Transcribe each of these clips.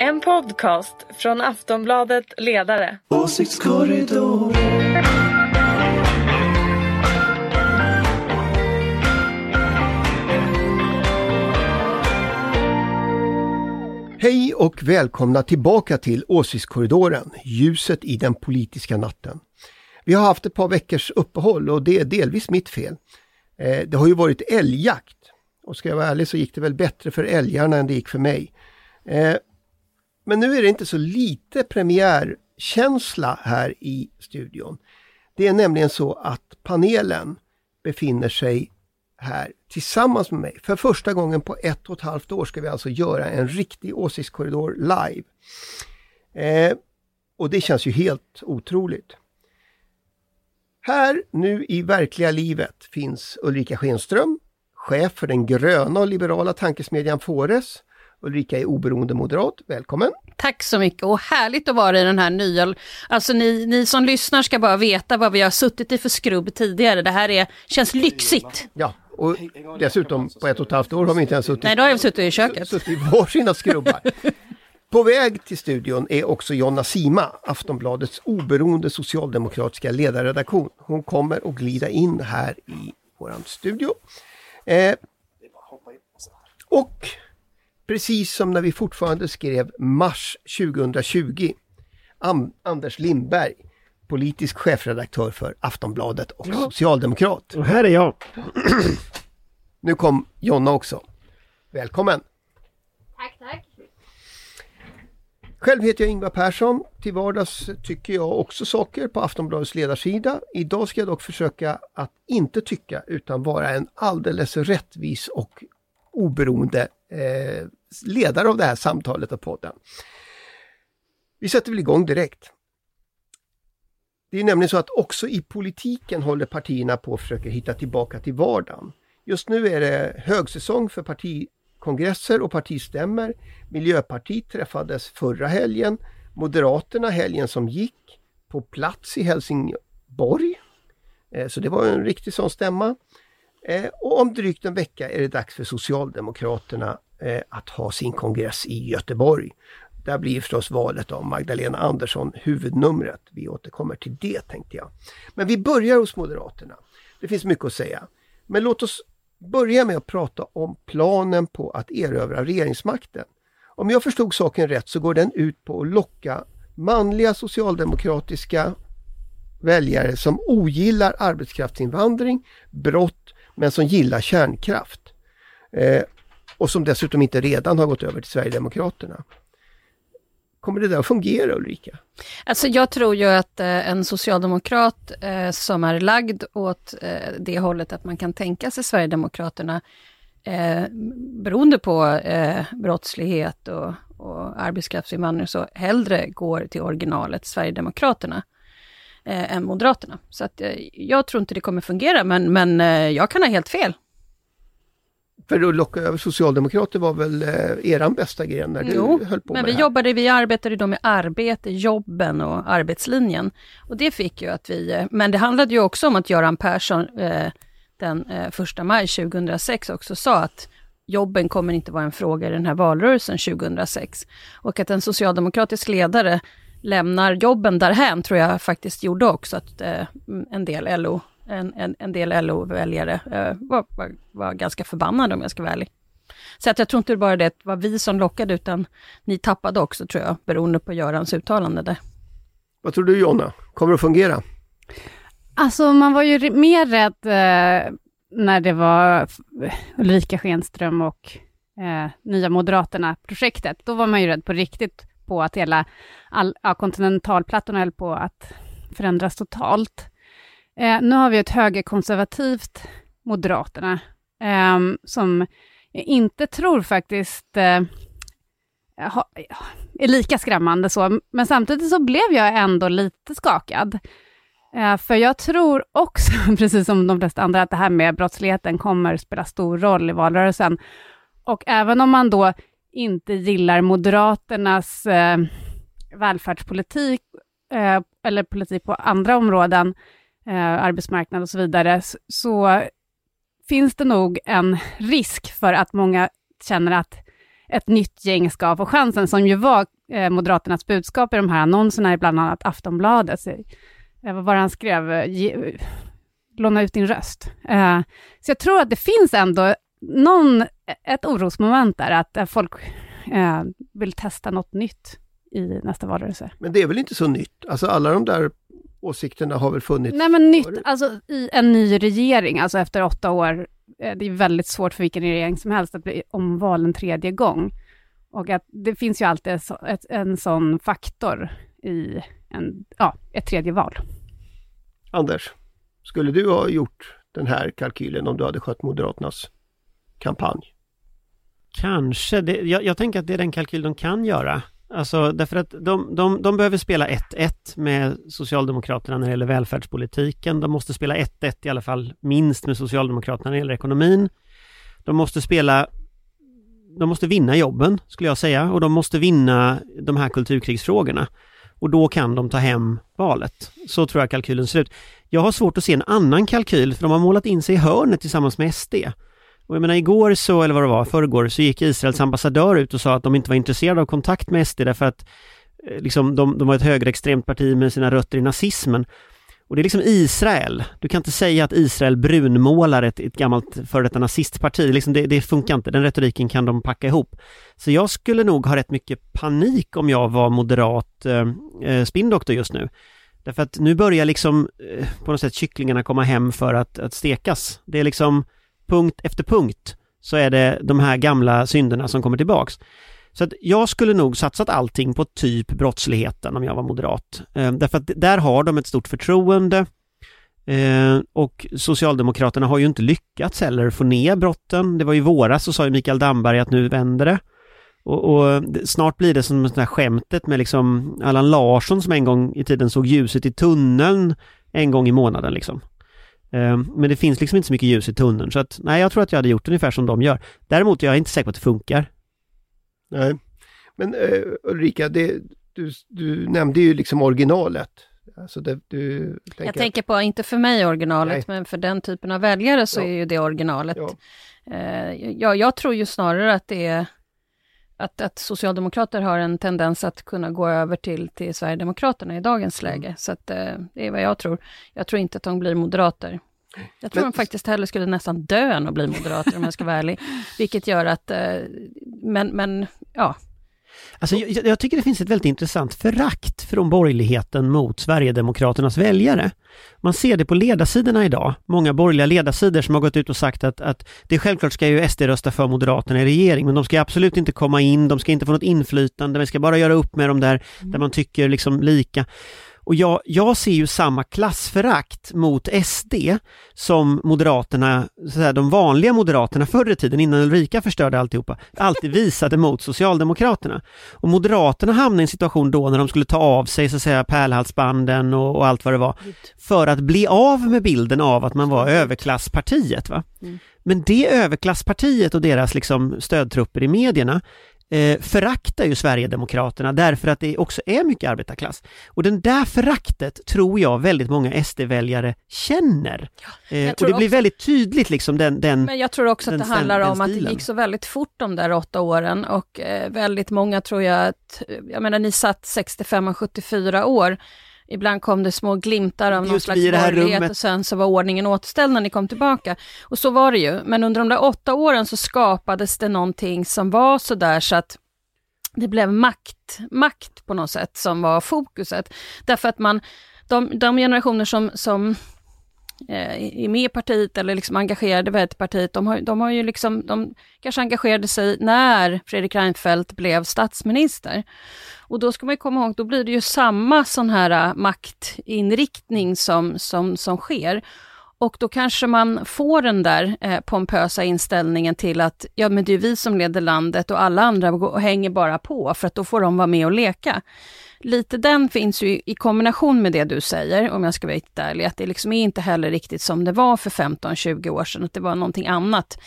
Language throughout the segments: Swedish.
En podcast från Aftonbladet Ledare. Åsiktskorridor. Hej och välkomna tillbaka till Åsiktskorridoren, ljuset i den politiska natten. Vi har haft ett par veckors uppehåll och det är delvis mitt fel. Eh, det har ju varit älgjakt och ska jag vara ärlig så gick det väl bättre för älgarna än det gick för mig. Men nu är det inte så lite premiärkänsla här i studion. Det är nämligen så att panelen befinner sig här tillsammans med mig. För första gången på ett och ett halvt år ska vi alltså göra en riktig åsiktskorridor live. Eh, och det känns ju helt otroligt. Här nu i verkliga livet finns Ulrika Schenström, chef för den gröna och liberala tankesmedjan Fores. Ulrika är oberoende moderat, välkommen! Tack så mycket och härligt att vara i den här nya, alltså ni, ni som lyssnar ska bara veta vad vi har suttit i för skrubb tidigare. Det här är, känns lyxigt. Ja, och dessutom på ett och ett halvt år har vi inte ens suttit, Nej, då har jag suttit i köket. suttit i varsina skrubbar. På väg till studion är också Jonna Sima, Aftonbladets oberoende socialdemokratiska ledarredaktion. Hon kommer att glida in här i våran studio. Eh, och precis som när vi fortfarande skrev mars 2020, Am Anders Lindberg, politisk chefredaktör för Aftonbladet och socialdemokrat. Och här är jag. Nu kom Jonna också. Välkommen! Tack, tack. Själv heter jag Ingvar Persson. Till vardags tycker jag också saker på Aftonbladets ledarsida. Idag ska jag dock försöka att inte tycka utan vara en alldeles rättvis och oberoende eh, ledare av det här samtalet och podden. Vi sätter väl igång direkt. Det är nämligen så att också i politiken håller partierna på att försöka hitta tillbaka till vardagen. Just nu är det högsäsong för partikongresser och partistämmer. Miljöpartiet träffades förra helgen, Moderaterna helgen som gick på plats i Helsingborg. Eh, så det var en riktig sån stämma. Eh, Och om drygt en vecka är det dags för Socialdemokraterna eh, att ha sin kongress i Göteborg. Där blir förstås valet av Magdalena Andersson huvudnumret. Vi återkommer till det tänkte jag. Men vi börjar hos Moderaterna. Det finns mycket att säga. Men låt oss börja med att prata om planen på att erövra regeringsmakten. Om jag förstod saken rätt så går den ut på att locka manliga socialdemokratiska väljare som ogillar arbetskraftsinvandring, brott, men som gillar kärnkraft. Eh, och som dessutom inte redan har gått över till Sverigedemokraterna. Kommer det där att fungera Ulrika? Alltså jag tror ju att eh, en socialdemokrat eh, som är lagd åt eh, det hållet att man kan tänka sig Sverigedemokraterna eh, beroende på eh, brottslighet och, och arbetskraftsinvandring så hellre går till originalet Sverigedemokraterna eh, än Moderaterna. Så att eh, jag tror inte det kommer fungera men, men eh, jag kan ha helt fel. För att locka över socialdemokrater var väl eh, eran bästa gren när du Jo, höll på men med vi det här. jobbade, vi arbetade då med arbete, jobben och arbetslinjen. Och det fick ju att vi, eh, men det handlade ju också om att Göran Persson eh, den eh, första maj 2006 också sa att jobben kommer inte vara en fråga i den här valrörelsen 2006. Och att en socialdemokratisk ledare lämnar jobben därhän tror jag faktiskt gjorde också att eh, en del LO en, en, en del LO-väljare eh, var, var, var ganska förbannade om jag ska vara ärlig. Så att jag tror inte bara det var vi som lockade, utan ni tappade också tror jag, beroende på Görans uttalande där. Vad tror du Jonna? Kommer det att fungera? Alltså man var ju mer rädd eh, när det var Ulrika Schenström och eh, Nya Moderaterna-projektet. Då var man ju rädd på riktigt på att hela all, ja, kontinentalplattorna höll på att förändras totalt. Eh, nu har vi ett högerkonservativt Moderaterna eh, som jag inte tror faktiskt eh, ha, är lika skrämmande så, men samtidigt så blev jag ändå lite skakad. Eh, för jag tror också, precis som de flesta andra, att det här med brottsligheten kommer spela stor roll i valrörelsen. Och även om man då inte gillar Moderaternas eh, välfärdspolitik eh, eller politik på andra områden, eh, arbetsmarknad och så vidare, så, så finns det nog en risk för att många känner att ett nytt gäng ska få chansen, som ju var eh, Moderaternas budskap i de här annonserna i bland annat Aftonbladet. Så, eh, vad var det han skrev? Eh, ge, eh, låna ut din röst. Eh, så jag tror att det finns ändå någon, ett orosmoment där, att folk eh, vill testa något nytt i nästa valrörelse. Men det är väl inte så nytt? Alltså alla de där åsikterna har väl funnits Nej men nytt, alltså i en ny regering, alltså efter åtta år, eh, det är väldigt svårt för vilken regering som helst att bli omvald en tredje gång. Och att det finns ju alltid ett, en sån faktor i en, ja, ett tredje val. Anders, skulle du ha gjort den här kalkylen om du hade skött Moderaternas kampanj? Kanske. Det, jag, jag tänker att det är den kalkyl de kan göra. Alltså därför att de, de, de behöver spela 1-1 med Socialdemokraterna när det gäller välfärdspolitiken. De måste spela 1-1 i alla fall minst med Socialdemokraterna när det gäller ekonomin. De måste spela de måste vinna jobben, skulle jag säga, och de måste vinna de här kulturkrigsfrågorna. Och då kan de ta hem valet. Så tror jag kalkylen ser ut. Jag har svårt att se en annan kalkyl, för de har målat in sig i hörnet tillsammans med SD. Och jag menar igår så, eller vad det var, förrgår, så gick Israels ambassadör ut och sa att de inte var intresserade av kontakt med SD därför att eh, liksom, de, de var ett högerextremt parti med sina rötter i nazismen. Och det är liksom Israel. Du kan inte säga att Israel brunmålar ett, ett gammalt före detta nazistparti. Liksom det, det, funkar inte. Den retoriken kan de packa ihop. Så jag skulle nog ha rätt mycket panik om jag var moderat eh, eh spindoktor just nu. Därför att nu börjar liksom eh, på något sätt kycklingarna komma hem för att, att stekas. Det är liksom punkt efter punkt så är det de här gamla synderna som kommer tillbaks. Så att jag skulle nog satsat allting på typ brottsligheten om jag var moderat. Eh, därför att där har de ett stort förtroende eh, och Socialdemokraterna har ju inte lyckats heller få ner brotten. Det var i våras så sa ju Mikael Damberg att nu vänder det. Och, och, snart blir det som det här skämtet med liksom Allan Larsson som en gång i tiden såg ljuset i tunneln en gång i månaden liksom. Eh, men det finns liksom inte så mycket ljus i tunneln så att nej, jag tror att jag hade gjort ungefär som de gör. Däremot jag är inte säker på att det funkar. Nej, men uh, Ulrika, det, du, du nämnde ju liksom originalet. Alltså det, du tänker jag tänker på, inte för mig originalet, Nej. men för den typen av väljare så ja. är ju det originalet. Ja. Uh, ja, jag tror ju snarare att det är att, att socialdemokrater har en tendens att kunna gå över till, till Sverigedemokraterna i dagens mm. läge. Så att, uh, det är vad jag tror. Jag tror inte att de blir moderater. Jag tror men, de faktiskt hellre skulle nästan dö än att bli moderater om jag ska vara ärlig. Vilket gör att, uh, men, men ja, Alltså, jag, jag, tycker det finns ett väldigt intressant förakt från borgerligheten mot Sverigedemokraternas väljare. Man ser det på ledarsidorna idag. Många borgerliga ledarsidor som har gått ut och sagt att, att det självklart ska ju SD rösta för Moderaterna i regering, men de ska absolut inte komma in, de ska inte få något inflytande, vi ska bara göra upp med dem där, där man tycker liksom lika. Och jag, jag ser ju samma klassförakt mot SD som Moderaterna, så här, de vanliga Moderaterna förr i tiden, innan Ulrika förstörde alltihopa, alltid visade mot Socialdemokraterna. Och Moderaterna hamnade i en situation då när de skulle ta av sig så att säga pärlhalsbanden och, och allt vad det var, för att bli av med bilden av att man var överklasspartiet. Va? Mm. Men det överklasspartiet och deras liksom stödtrupper i medierna eh, föraktar ju Sverigedemokraterna därför att det också är mycket arbetarklass. Och den där föraktet tror jag väldigt många SD-väljare känner. Eh, och det blir också, väldigt tydligt liksom den, den Men jag tror också att det handlar om att det gick så väldigt fort de där åtta åren och eh, väldigt många tror jag att, jag menar ni satt 65 och 74 år Ibland kom det små glimtar av någon slags borgerlighet och sen så var ordningen återställd när ni kom tillbaka. Och så var det ju, men under de där åtta åren så skapades det någonting som var så där så att det blev makt, makt på något sätt som var fokuset. Därför att man, de, de generationer som, som Eh, är med i partiet eller liksom engagerade i partiet, de har, de har ju liksom, de kanske engagerade sig när Fredrik Reinfeldt blev statsminister. Och då ska man komma ihåg, då blir det ju samma sån här eh, maktinriktning som, som, som sker. Och då kanske man får den där eh, pompösa inställningen till att ja men det är vi som leder landet och alla andra går, hänger bara på för att då får de vara med och leka. Lite den finns ju i kombination med det du säger, om jag ska vara riktigt ärlig, att det liksom är inte heller riktigt som det var för 15-20 år sedan, att det var någonting annat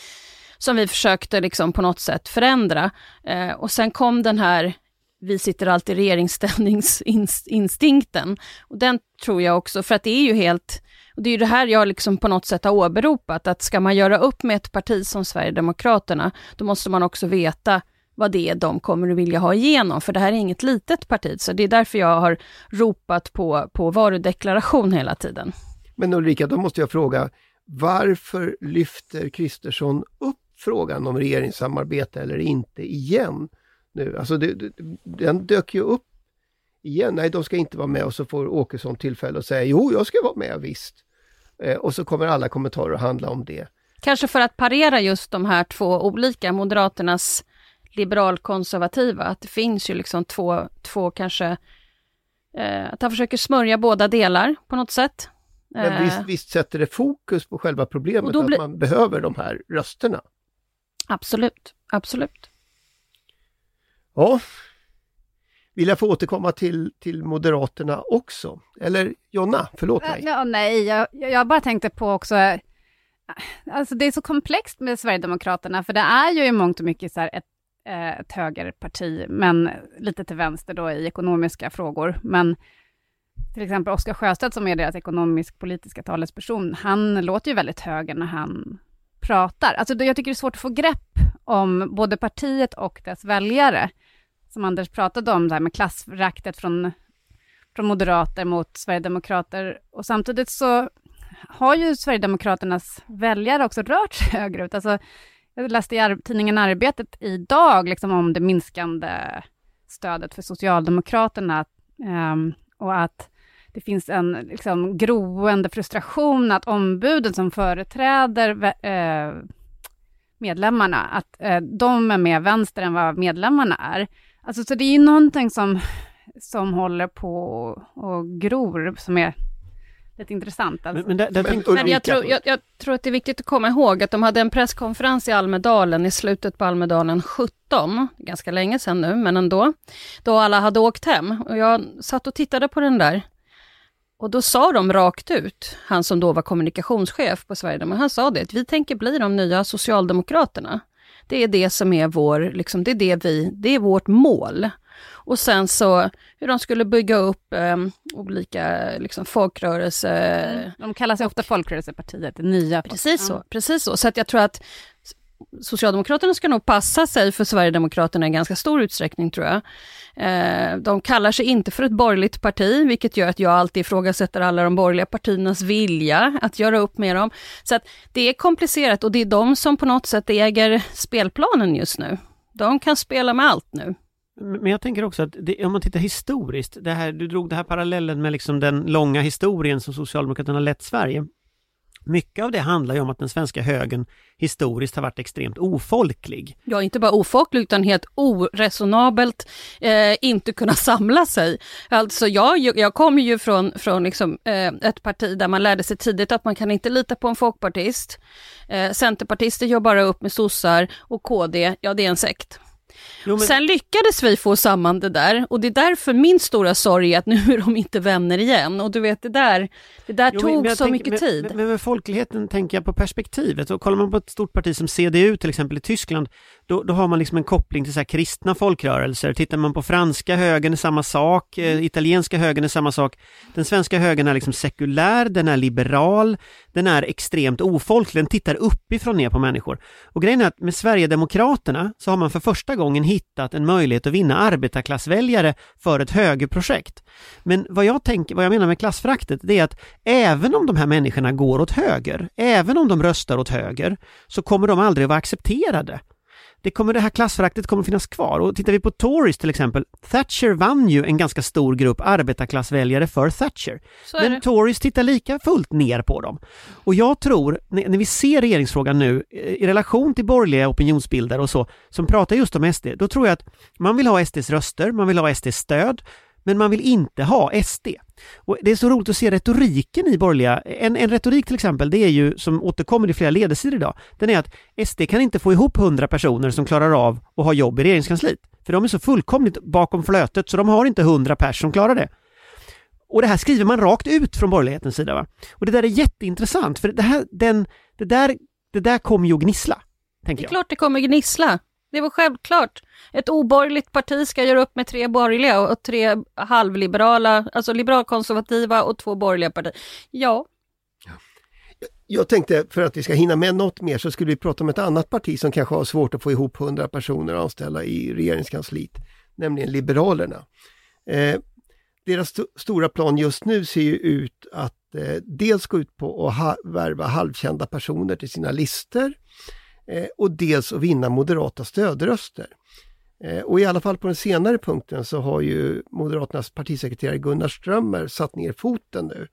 som vi försökte liksom på något sätt förändra. Eh, och sen kom den här vi sitter alltid i regeringsställningsinstinkten. Och den tror jag också, för att det är ju helt, och det är ju det här jag liksom på något sätt har åberopat, att ska man göra upp med ett parti som Sverigedemokraterna, då måste man också veta vad det är de kommer att vilja ha igenom, för det här är inget litet parti, så det är därför jag har ropat på, på varudeklaration hela tiden. Men Ulrika, då måste jag fråga, varför lyfter Kristersson upp frågan om regeringssamarbete eller inte igen? Nu? Alltså det, det, den dök ju upp igen. Nej, de ska inte vara med och så får Åkesson tillfälle att säga jo, jag ska vara med visst. Eh, och så kommer alla kommentarer att handla om det. Kanske för att parera just de här två olika, Moderaternas liberalkonservativa, att det finns ju liksom två, två kanske, eh, att han försöker smörja båda delar på något sätt. Men Eh, visst, visst sätter det fokus på själva problemet blir- att man behöver de här rösterna. Absolut, absolut. Ja. Vill jag få återkomma till, till Moderaterna också? Eller Jonna, förlåt mig. Ja, nej, jag, jag bara tänkte på också, alltså det är så komplext med Sverigedemokraterna, för det är ju i mångt och mycket så ett, eh, ett högerparti, men lite till vänster då i ekonomiska frågor. Men till exempel Oskar Sjöstedt som är deras ekonomisk-politiska talesperson, han låter ju väldigt höger när han pratar. Alltså jag tycker det är svårt att få grepp om både partiet och dess väljare. Som Anders pratade om, det här med klassraktet från från moderater mot sverigedemokrater. Och samtidigt så har ju Sverigedemokraternas väljare också rört sig högerut. Alltså, jag läste i tidningen Arbetet idag liksom om det minskande stödet för Socialdemokraterna um, och att det finns en liksom, groende frustration att ombuden som företräder eh, medlemmarna, att eh, de är mer vänster än vad medlemmarna är. Alltså, så det är ju någonting som som håller på och gror, som är lite intressant. Alltså. Men, men där, där Men tänkte, Men jag tror, jag, jag tror att det är viktigt att komma ihåg att de hade en presskonferens i Almedalen i slutet på Almedalen 17, ganska länge sedan nu, men ändå, då alla hade åkt hem. Och jag satt och tittade på den där. Och då sa de rakt ut, han som då var kommunikationschef på Sverigedemokraterna, han sa det, att vi tänker bli de nya Socialdemokraterna. Det är det som är vår, liksom, det är det vi, det är vårt mål. Och sen så hur de skulle bygga upp eh, olika liksom, folkrörelser, De kallar sig ofta Folkrörelsepartiet, det nya. Precis så, precis så. Så att jag tror att Socialdemokraterna ska nog passa sig för Sverigedemokraterna i ganska stor utsträckning tror jag. Eh, de kallar sig inte för ett borgerligt parti, vilket gör att jag alltid ifrågasätter alla de borgerliga partiernas vilja att göra upp med dem. Så att det är komplicerat och det är de som på något sätt äger spelplanen just nu. De kan spela med allt nu. men jag tänker också att det, om man tittar historiskt, det här, du drog det här parallellen med liksom den långa historien som Socialdemokraterna lett Sverige. Mycket av det handlar ju om att den svenska högern historiskt har varit extremt ofolklig. Ja, inte bara ofolklig utan helt oresonabelt eh, inte kunna samla sig. Alltså jag, jag kommer ju från, från liksom, eh, ett parti där man lärde sig tidigt att man kan inte lita på en folkpartist. Eh, centerpartister gör bara upp med sossar och KD, ja det är en sekt. Jo, men- Sen lyckades vi få samman det där och det är därför min stora sorg är att nu är de inte vänner igen. Och du vet, det där, det där Jo, tog så tänker- mycket men, tid. Men, men med folkligheten tänker jag på perspektivet. Och kollar man på ett stort parti som CDU till exempel i Tyskland, då, då har man liksom en koppling till så kristna folkrörelser. Tittar man på franska högern är samma sak, eh, italienska högern är samma sak. Den svenska högern är liksom sekulär, den är liberal, den är extremt ofolklig, den tittar uppifrån ner på människor. Och grejen är att med Sverigedemokraterna så har man för första gången hittat en möjlighet att vinna arbetarklassväljare för ett högerprojekt. Men vad jag, tänker, vad jag menar med klassfraktet, det är att även om de här människorna går åt höger, även om de röstar åt höger, så kommer de aldrig att vara accepterade. Det, kommer, det här klassföraktet kommer finnas kvar. Och tittar vi på Tories till exempel, Thatcher vann ju en ganska stor grupp arbetarklassväljare för Thatcher. Men. Tories tittar lika fullt ner på dem. Och jag tror, när, vi ser regeringsfrågan nu eh, i relation till borgerliga opinionsbildare och så, som pratar just om SD, då tror jag att man vill ha SDs röster, man vill ha SDs stöd, men man vill inte ha SD. Och det är så roligt att se retoriken i borgerliga, en, en retorik till exempel, det är ju som återkommer i flera ledarsidor idag, den är att SD kan inte få ihop 100 personer som klarar av att ha jobb i regeringskansliet. För de är så fullkomligt bakom flötet så de har inte 100 personer som klarar det. Och det här skriver man rakt ut från borgerlighetens sida. Va? Och det där är jätteintressant, för det, här, den, det, där, det där kommer ju att gnissla, Det är klart det kommer gnissla. Det var självklart. Ett oborgerligt parti ska göra upp med tre borgerliga och tre halvliberala, alltså liberalkonservativa och två borgerliga partier. Ja, Jag tänkte för att vi ska hinna med något mer så skulle vi prata om ett annat parti som kanske har svårt att få ihop 100 personer anställda i regeringskansliet, nämligen Liberalerna. Eh, deras st stora plan just nu ser ju ut att eh, dels gå ut på att ha värva halvkända personer till sina listor Eh, och dels att vinna moderata stödröster. Eh, och i alla fall på den senare punkten så har ju Moderaternas partisekreterare Gunnar Strömmer satt ner foten nu.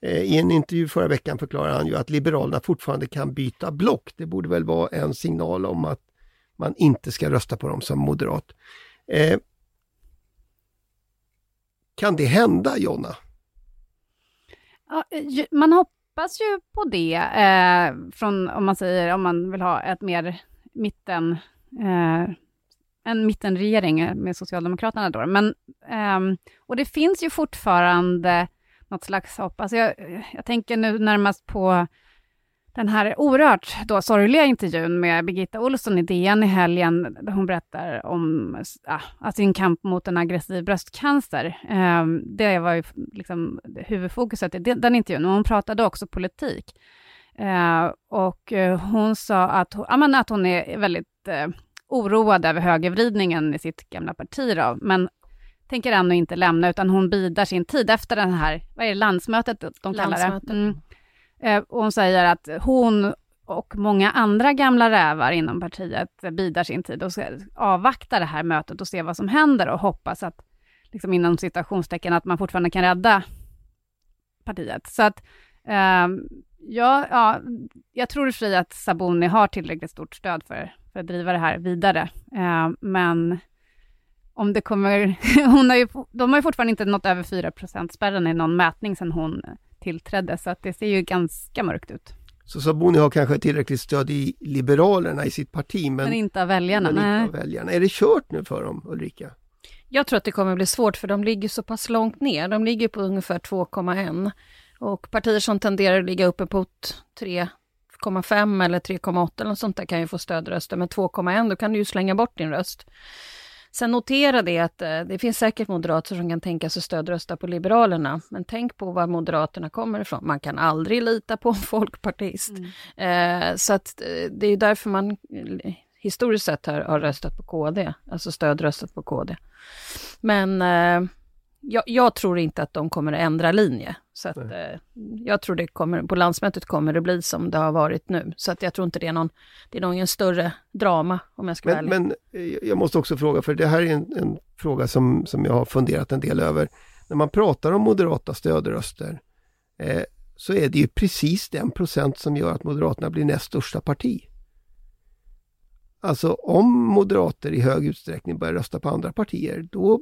Eh, I en intervju förra veckan förklarar han ju att Liberalerna fortfarande kan byta block. Det borde väl vara en signal om att man inte ska rösta på dem som moderat. Eh, kan det hända, Jonna? Ja, eh, man, hopp, hoppas ju på det, eh, från, om man säger, om man vill ha ett mer mitten, eh, en mittenregering med Socialdemokraterna då. Men, eh, och det finns ju fortfarande något slags hopp. Alltså jag, jag tänker nu närmast på den här oerhört då sorgliga intervjun med Birgitta Olsson i DN i helgen, där hon berättar om ja, sin kamp mot en aggressiv bröstcancer. Ehm, det var ju liksom huvudfokuset i den, intervjun, och hon pratade också politik. Eh, och eh, hon sa att, ja, men att hon är väldigt eh, oroad över högervridningen i sitt gamla parti, då, men tänker ändå inte lämna, utan hon bidar sin tid efter den här, vad är det, landsmötet de kallar det? Mm. Eh, och hon säger att hon och många andra gamla rävar inom partiet bidar sin tid och avvaktar det här mötet och ser vad som händer och hoppas att, liksom inom citationstecken, att man fortfarande kan rädda partiet. Så att, eh, ja, ja, jag tror i och för sig att Sabuni har tillräckligt stort stöd för, för att driva det här vidare. Eh, men om det kommer... hon har ju, de har ju fortfarande inte nått över 4 spärren i någon mätning sedan hon tillträdde, så att det ser ju ganska mörkt ut. Så Sabuni har kanske tillräckligt stöd i Liberalerna i sitt parti, men, Men, inte av väljarna. men Nej. inte av väljarna. Är det kört nu för dem, Ulrika? Jag tror att det kommer bli svårt för de ligger så pass långt ner. De ligger på ungefär 2,1 och partier som tenderar att ligga uppe på 3,5 eller 3,8 eller något sånt där kan ju få stödröster. Men 2,1 då kan du ju slänga bort din röst. Sen notera det att eh, det finns säkert moderater som kan tänka sig stödrösta på Liberalerna. Men tänk på var Moderaterna kommer ifrån. Man kan aldrig lita på en folkpartist. Eh, så att eh, det är ju därför man eh, historiskt sett har, har röstat på KD, alltså stödröstat på KD. Men eh, jag, jag tror inte att de kommer att ändra linje. Så att, eh, jag tror det kommer, på landsmötet kommer det bli som det har varit nu. Så att jag tror inte det är någon, det är ingen större drama om jag ska vara Men, ärlig. men eh, jag måste också fråga, för det här är en, en fråga som, som jag har funderat en del över. När man pratar om moderata stödröster eh, så är det ju precis den procent som gör att Moderaterna blir näst största parti. Alltså om moderater i hög utsträckning börjar rösta på andra partier, då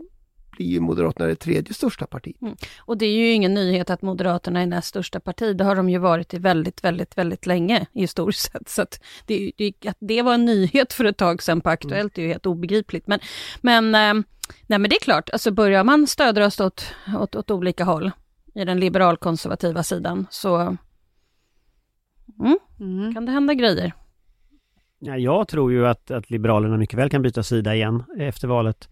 blir ju Moderaterna det tredje största partiet. Och det är ju ingen nyhet att Moderaterna är näst största parti. Det har de ju varit i väldigt, väldigt, väldigt länge historiskt sett. Så att det, det, att det var en nyhet för ett tag sedan på Aktuellt är ju helt obegripligt. Men, men, eh, nej, men det är klart, alltså börjar man stödrösta åt, åt, åt olika håll i den liberalkonservativa sidan så mm, Mm. kan det hända grejer. Ja, jag tror ju att, att Liberalerna mycket väl kan byta sida igen efter valet.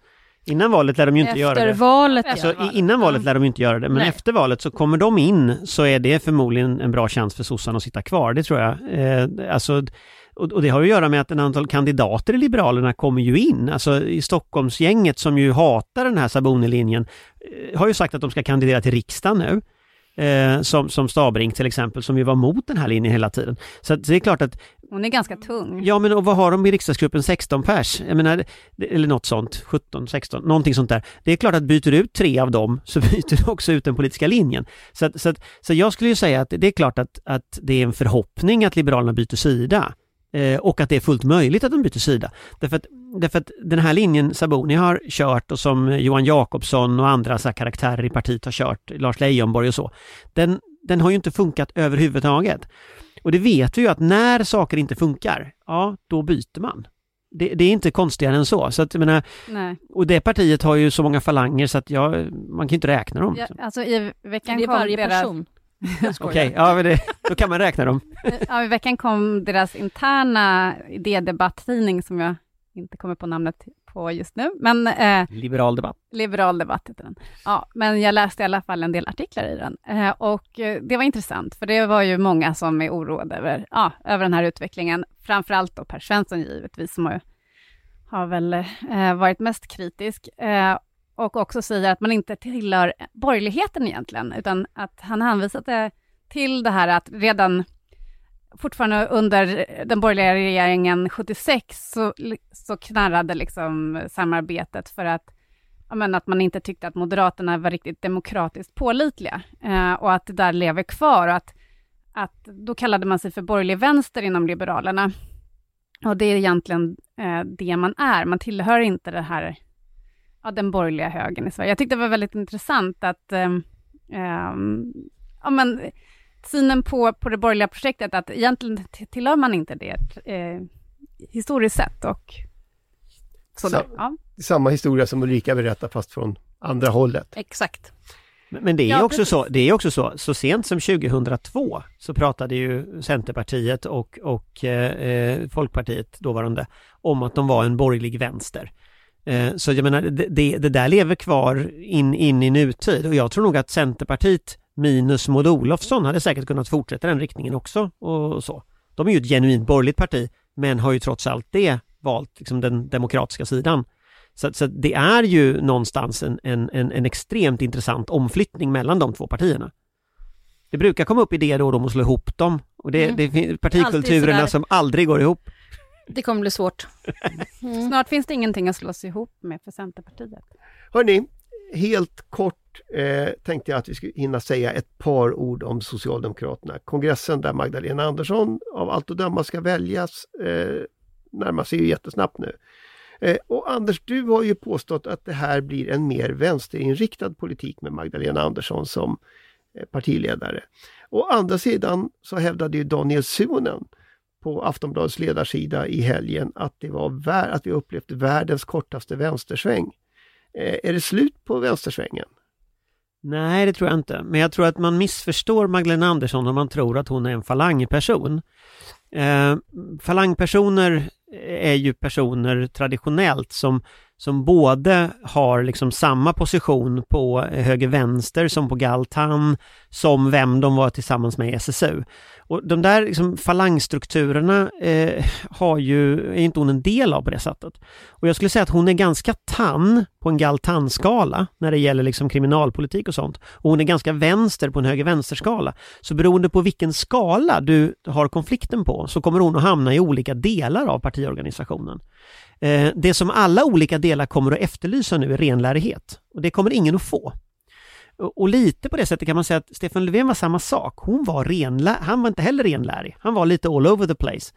Innan valet lär de ju inte göra Efter det. valet, Efter ja. Alltså, i- innan valet lär de ju inte göra det, men Nej. efter valet så kommer de in så är det förmodligen en bra chans för sossarna att sitta kvar, det tror jag. Eh, alltså, och, det har ju att göra med att en antal kandidater i Liberalerna kommer ju in. Alltså i Stockholmsgänget som ju hatar den här Saboni-linjen eh, har ju sagt att de ska kandidera till riksdagen nu. Eh, som, som Stabring till exempel, som ju var mot den här linjen hela tiden. Så, att, så det är klart att Hon är ganska tung. Ja men och vad har de i riksdagsgruppen? 16 pers? Jag menar, eller något sånt, 17, 16, någonting sånt där. Det är klart att byter du ut tre av dem så byter du också ut den politiska linjen. Så, att, så, att, så jag skulle ju säga att det är klart att, att det är en förhoppning att Liberalerna byter sida. Eh, och att det är fullt möjligt att de byter sida. Därför att, därför att den här linjen Saboni har kört och som Johan Jakobsson och andra så här karaktärer i partiet har kört, Lars Leijonborg och så, den, den har ju inte funkat överhuvudtaget. Och det vet vi ju att när saker inte funkar, ja, då byter man. Det, det är inte konstigare än så. så att, jag menar, Nej. och det partiet har ju så många falanger så att jag, man kan inte räkna dem. Ja, alltså i veckan Det är varje deras... person. Okej, ja, men det, då kan man räkna dem. Ja, i veckan kom deras interna idédebatttidning, som jag inte kommer på namnet på just nu. Men, eh, Liberal debatt. Liberal debatt heter den. Ja, men jag läste i alla fall en del artiklar i den. Eh, och eh, det var intressant, för det var ju många som är oroade över, ja, över den här utvecklingen. Framförallt då Per Svensson givetvis, som har, har väl eh, varit mest kritisk. Eh, och också säger att man inte tillhör borgerligheten egentligen, utan att han hänvisade till det här att redan fortfarande under den borgerliga regeringen 76 så, så knarrade liksom samarbetet för att, men, att man inte tyckte att Moderaterna var riktigt demokratiskt pålitliga eh, och att det där lever kvar och att, att då kallade man sig för borgerlig vänster inom Liberalerna. Och det är egentligen eh, det man är, man tillhör inte det här, ja, den borgerliga högern i Sverige. Jag tyckte det var väldigt intressant att eh, eh ja, men, synen på, på det borgerliga projektet, att egentligen tillhör man inte det eh, historiskt sett. Och så Sam, ja. Samma historia som Ulrika berättar, fast från andra hållet. Exakt. Men det är ja, också så, det är också så, så sent som 2002 så pratade ju Centerpartiet och, och eh, Folkpartiet, dåvarande, om att de var en borgerlig vänster. Eh, så jag menar, det, det, det, där lever kvar in, in i nutid och jag tror nog att Centerpartiet minus Maud Olofsson hade säkert kunnat fortsätta den riktningen också och så. De är ju ett genuint borgerligt parti men har ju trots allt det valt liksom den demokratiska sidan. Så, så det är ju någonstans en, en, en, extremt intressant omflyttning mellan de två partierna. Det brukar komma upp idéer då och då om att slå ihop dem och det, mm. det är partikulturerna som aldrig går ihop. Det kommer bli svårt. Mm. Snart finns det ingenting att slås ihop med för Centerpartiet. Hörni, helt kort eh, tänkte jag att vi skulle hinna säga ett par ord om Socialdemokraterna. Kongressen där Magdalena Andersson av allt att döma ska väljas eh, närmar sig ju jättesnabbt nu. Eh, och Anders, du har ju påstått att det här blir en mer vänsterinriktad politik med Magdalena Andersson som eh, partiledare. Å andra sidan så hävdade ju Daniel Suhonen på Aftonbladets ledarsida i helgen att, det var att vi upplevt världens kortaste vänstersväng. Eh, är det slut på vänstersvängen? Nej, det tror jag inte. Men jag tror att man missförstår Magdalena Andersson om man tror att hon är en falangperson. Eh, falangpersoner är ju personer traditionellt som, som både har liksom samma position på höger-vänster som på Galtan, som vem de var tillsammans med i SSU. Och de där liksom falangstrukturerna eh, har ju, är inte hon en del av på det sättet. Och jag skulle säga att hon är ganska tann på en Galtan-skala när det gäller liksom kriminalpolitik och sånt. Och hon är ganska vänster på en höger-vänster-skala. Så beroende på vilken skala du har konflikten på så kommer hon att hamna i olika delar av partiorganisationen. Eh, det som alla olika delar kommer att efterlysa nu är renlärighet. Och det kommer ingen att få. Och lite på det sättet kan man säga att Stefan Löfven var samma sak. Hon var renlär, han var inte heller renlärig. Han var lite all over the place.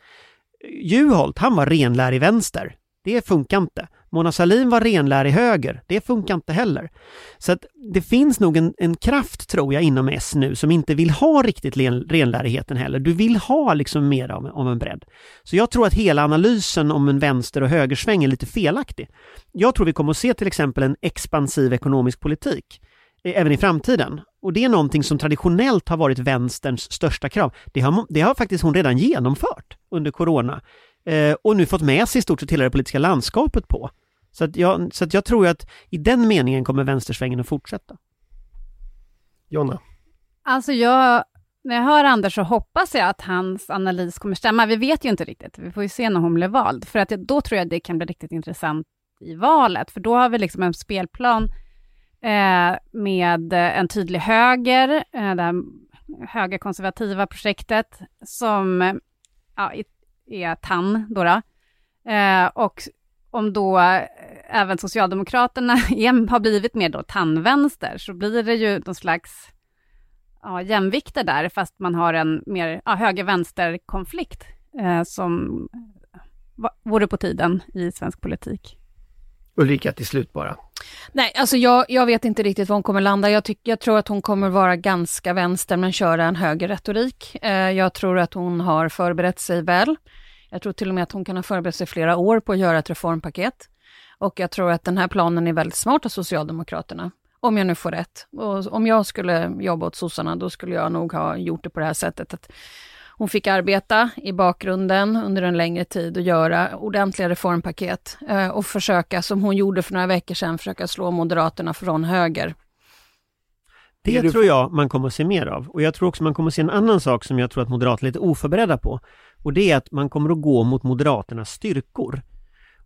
Eh, Juholt, han var renlärig vänster. Det funkar inte. Mona Sahlin var renlärig höger. Det funkar inte heller. Så att det finns nog en, en kraft, tror jag, inom S nu som inte vill ha riktigt renlärigheten heller. Du vill ha liksom mer av, av en bredd. Så jag tror att hela analysen om en vänster och högersväng är lite felaktig. Jag tror vi kommer att se till exempel en expansiv ekonomisk politik eh, även i framtiden. Och det är någonting som traditionellt har varit vänsterns största krav. Det har, det har faktiskt hon redan genomfört under corona eh, och nu fått med sig i stort sett hela det politiska landskapet på. Så att jag, så att jag tror att i den meningen kommer vänstersvängen att fortsätta. Jonna? Alltså jag, när jag hör Anders så hoppas jag att hans analys kommer stämma. Vi vet ju inte riktigt, vi får ju se när hon blir vald, för att då tror jag det kan bli riktigt intressant i valet, för då har vi liksom en spelplan eh, med en tydlig höger, eh, det här högerkonservativa projektet, som ja, är TAN då. då. Eh, och om då även Socialdemokraterna är, har blivit mer då TAN-vänster, så blir det ju någon slags ja, jämvikter där, fast man har en mer ja, höger-vänster-konflikt eh, som vore på tiden i svensk politik. Ulrika, till slut bara. Nej, alltså jag, jag vet inte riktigt var hon kommer landa. Jag, tyck, jag tror att hon kommer vara ganska vänster men köra en höger retorik. Eh, jag tror att hon har förberett sig väl. Jag tror till och med att hon kan ha förberett sig flera år på att göra ett reformpaket. Och jag tror att den här planen är väldigt smart av Socialdemokraterna. Om jag nu får rätt. Och om jag skulle jobba åt sossarna, då skulle jag nog ha gjort det på det här sättet. Att hon fick arbeta i bakgrunden under en längre tid och göra ordentliga reformpaket eh, och försöka, som hon gjorde för några veckor sedan, försöka slå Moderaterna från höger. Det tror jag man kommer att se mer av. Och jag tror också man kommer att se en annan sak som jag tror att Moderaterna är lite oförberedda på. Och det är att man kommer att gå mot Moderaternas styrkor.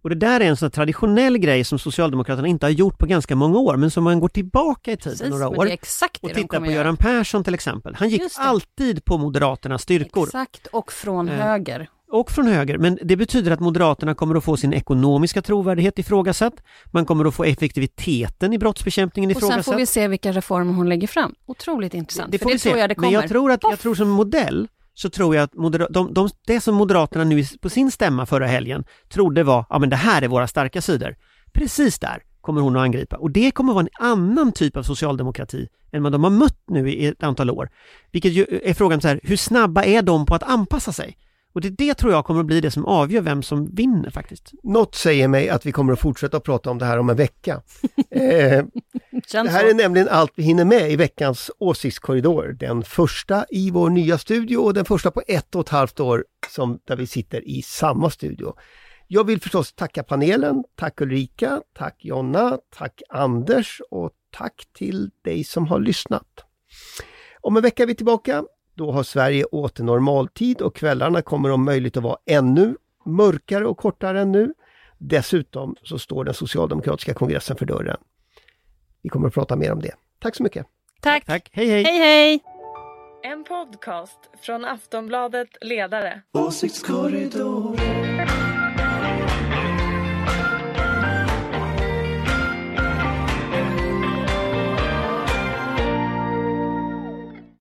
Och det där är en sån traditionell grej som Socialdemokraterna inte har gjort på ganska många år, men som man går tillbaka i tiden Precis, några år. det det Och de titta kommer på göra. Göran Persson till exempel. Han gick det. alltid på Moderaternas styrkor. Exakt, och från Eh, höger. och från höger. Men det betyder att Moderaterna kommer att få sin ekonomiska trovärdighet ifrågasatt. Man kommer att få effektiviteten i brottsbekämpningen Och sen ifrågasatt. får vi se vilka reformer hon lägger fram. Otroligt intressant, Det för får det vi se. tror jag det kommer. Men jag tror att, jag tror som modell så tror jag att moder- de, de, det som Moderaterna nu på sin stämma förra helgen trodde var, ja men det här är våra starka sidor. Precis där kommer hon att angripa och det kommer att vara en annan typ av socialdemokrati än vad de har mött nu i ett antal år. Vilket ju eh, är frågan så här, hur snabba är de på att anpassa sig? Och det, det tror jag kommer att bli det som avgör vem som vinner faktiskt. Något säger mig att vi kommer att fortsätta att prata om det här om en vecka. eh, det här så. är nämligen allt vi hinner med i veckans åsiktskorridor. Den första i vår nya studio och den första på ett och ett halvt år som, där vi sitter i samma studio. Jag vill förstås tacka panelen. Tack Ulrika, tack Jonna, tack Anders och tack till dig som har lyssnat. Om en vecka är vi tillbaka. Då har Sverige åter normaltid och kvällarna kommer om möjligt att vara ännu mörkare och kortare än nu. Dessutom så står den socialdemokratiska kongressen för dörren. Vi kommer att prata mer om det. Tack så mycket! Tack. Tack, hej hej! Hej hej! En podcast från Aftonbladet Ledare. Åsiktskorridor.